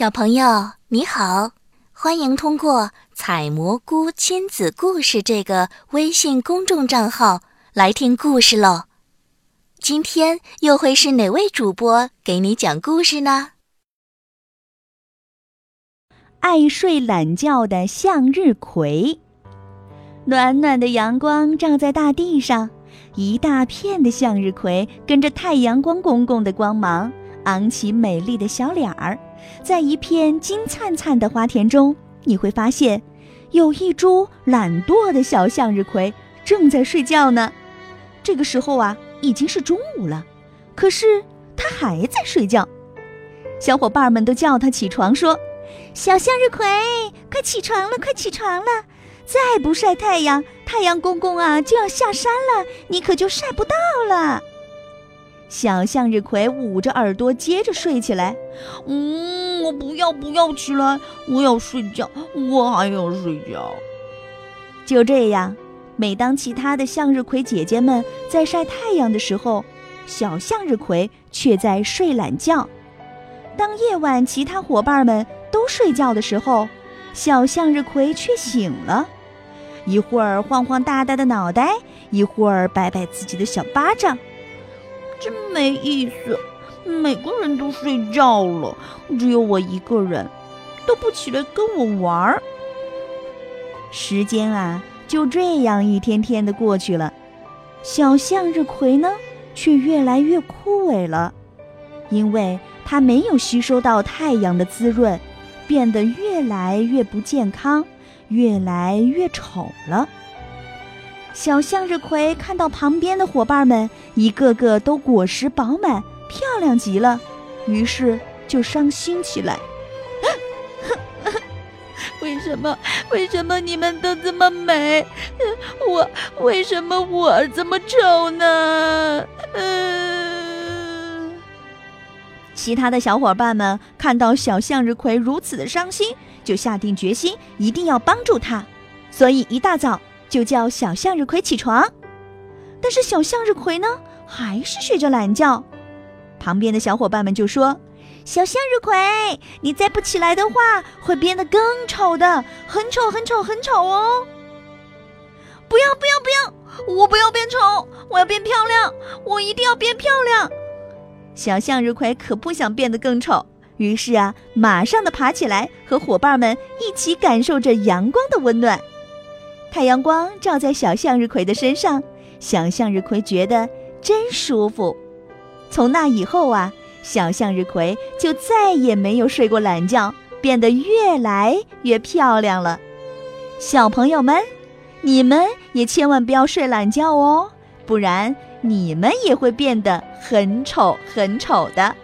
小朋友你好，欢迎通过“采蘑菇亲子故事”这个微信公众账号来听故事喽。今天又会是哪位主播给你讲故事呢？爱睡懒觉的向日葵，暖暖的阳光照在大地上，一大片的向日葵跟着太阳光公公的光芒，昂起美丽的小脸儿。在一片金灿灿的花田中，你会发现，有一株懒惰的小向日葵正在睡觉呢。这个时候啊，已经是中午了，可是它还在睡觉。小伙伴们都叫它起床，说：“小向日葵，快起床了，快起床了！再不晒太阳，太阳公公啊就要下山了，你可就晒不到了。”小向日葵捂着耳朵，接着睡起来。嗯，我不要，不要起来，我要睡觉，我还要睡觉。就这样，每当其他的向日葵姐姐们在晒太阳的时候，小向日葵却在睡懒觉。当夜晚其他伙伴们都睡觉的时候，小向日葵却醒了，一会儿晃晃大大的脑袋，一会儿摆摆自己的小巴掌。真没意思，每个人都睡觉了，只有我一个人，都不起来跟我玩儿。时间啊，就这样一天天的过去了，小向日葵呢，却越来越枯萎了，因为它没有吸收到太阳的滋润，变得越来越不健康，越来越丑了。小向日葵看到旁边的伙伴们一个个都果实饱满、漂亮极了，于是就伤心起来。为什么？为什么你们都这么美？我为什么我这么丑呢？嗯。其他的小伙伴们看到小向日葵如此的伤心，就下定决心一定要帮助他，所以一大早。就叫小向日葵起床，但是小向日葵呢，还是睡着懒觉。旁边的小伙伴们就说：“小向日葵，你再不起来的话，会变得更丑的，很丑，很丑，很丑哦！”不要，不要，不要！我不要变丑，我要变漂亮，我一定要变漂亮。小向日葵可不想变得更丑，于是啊，马上的爬起来，和伙伴们一起感受着阳光的温暖。太阳光照在小向日葵的身上，小向日葵觉得真舒服。从那以后啊，小向日葵就再也没有睡过懒觉，变得越来越漂亮了。小朋友们，你们也千万不要睡懒觉哦，不然你们也会变得很丑很丑的。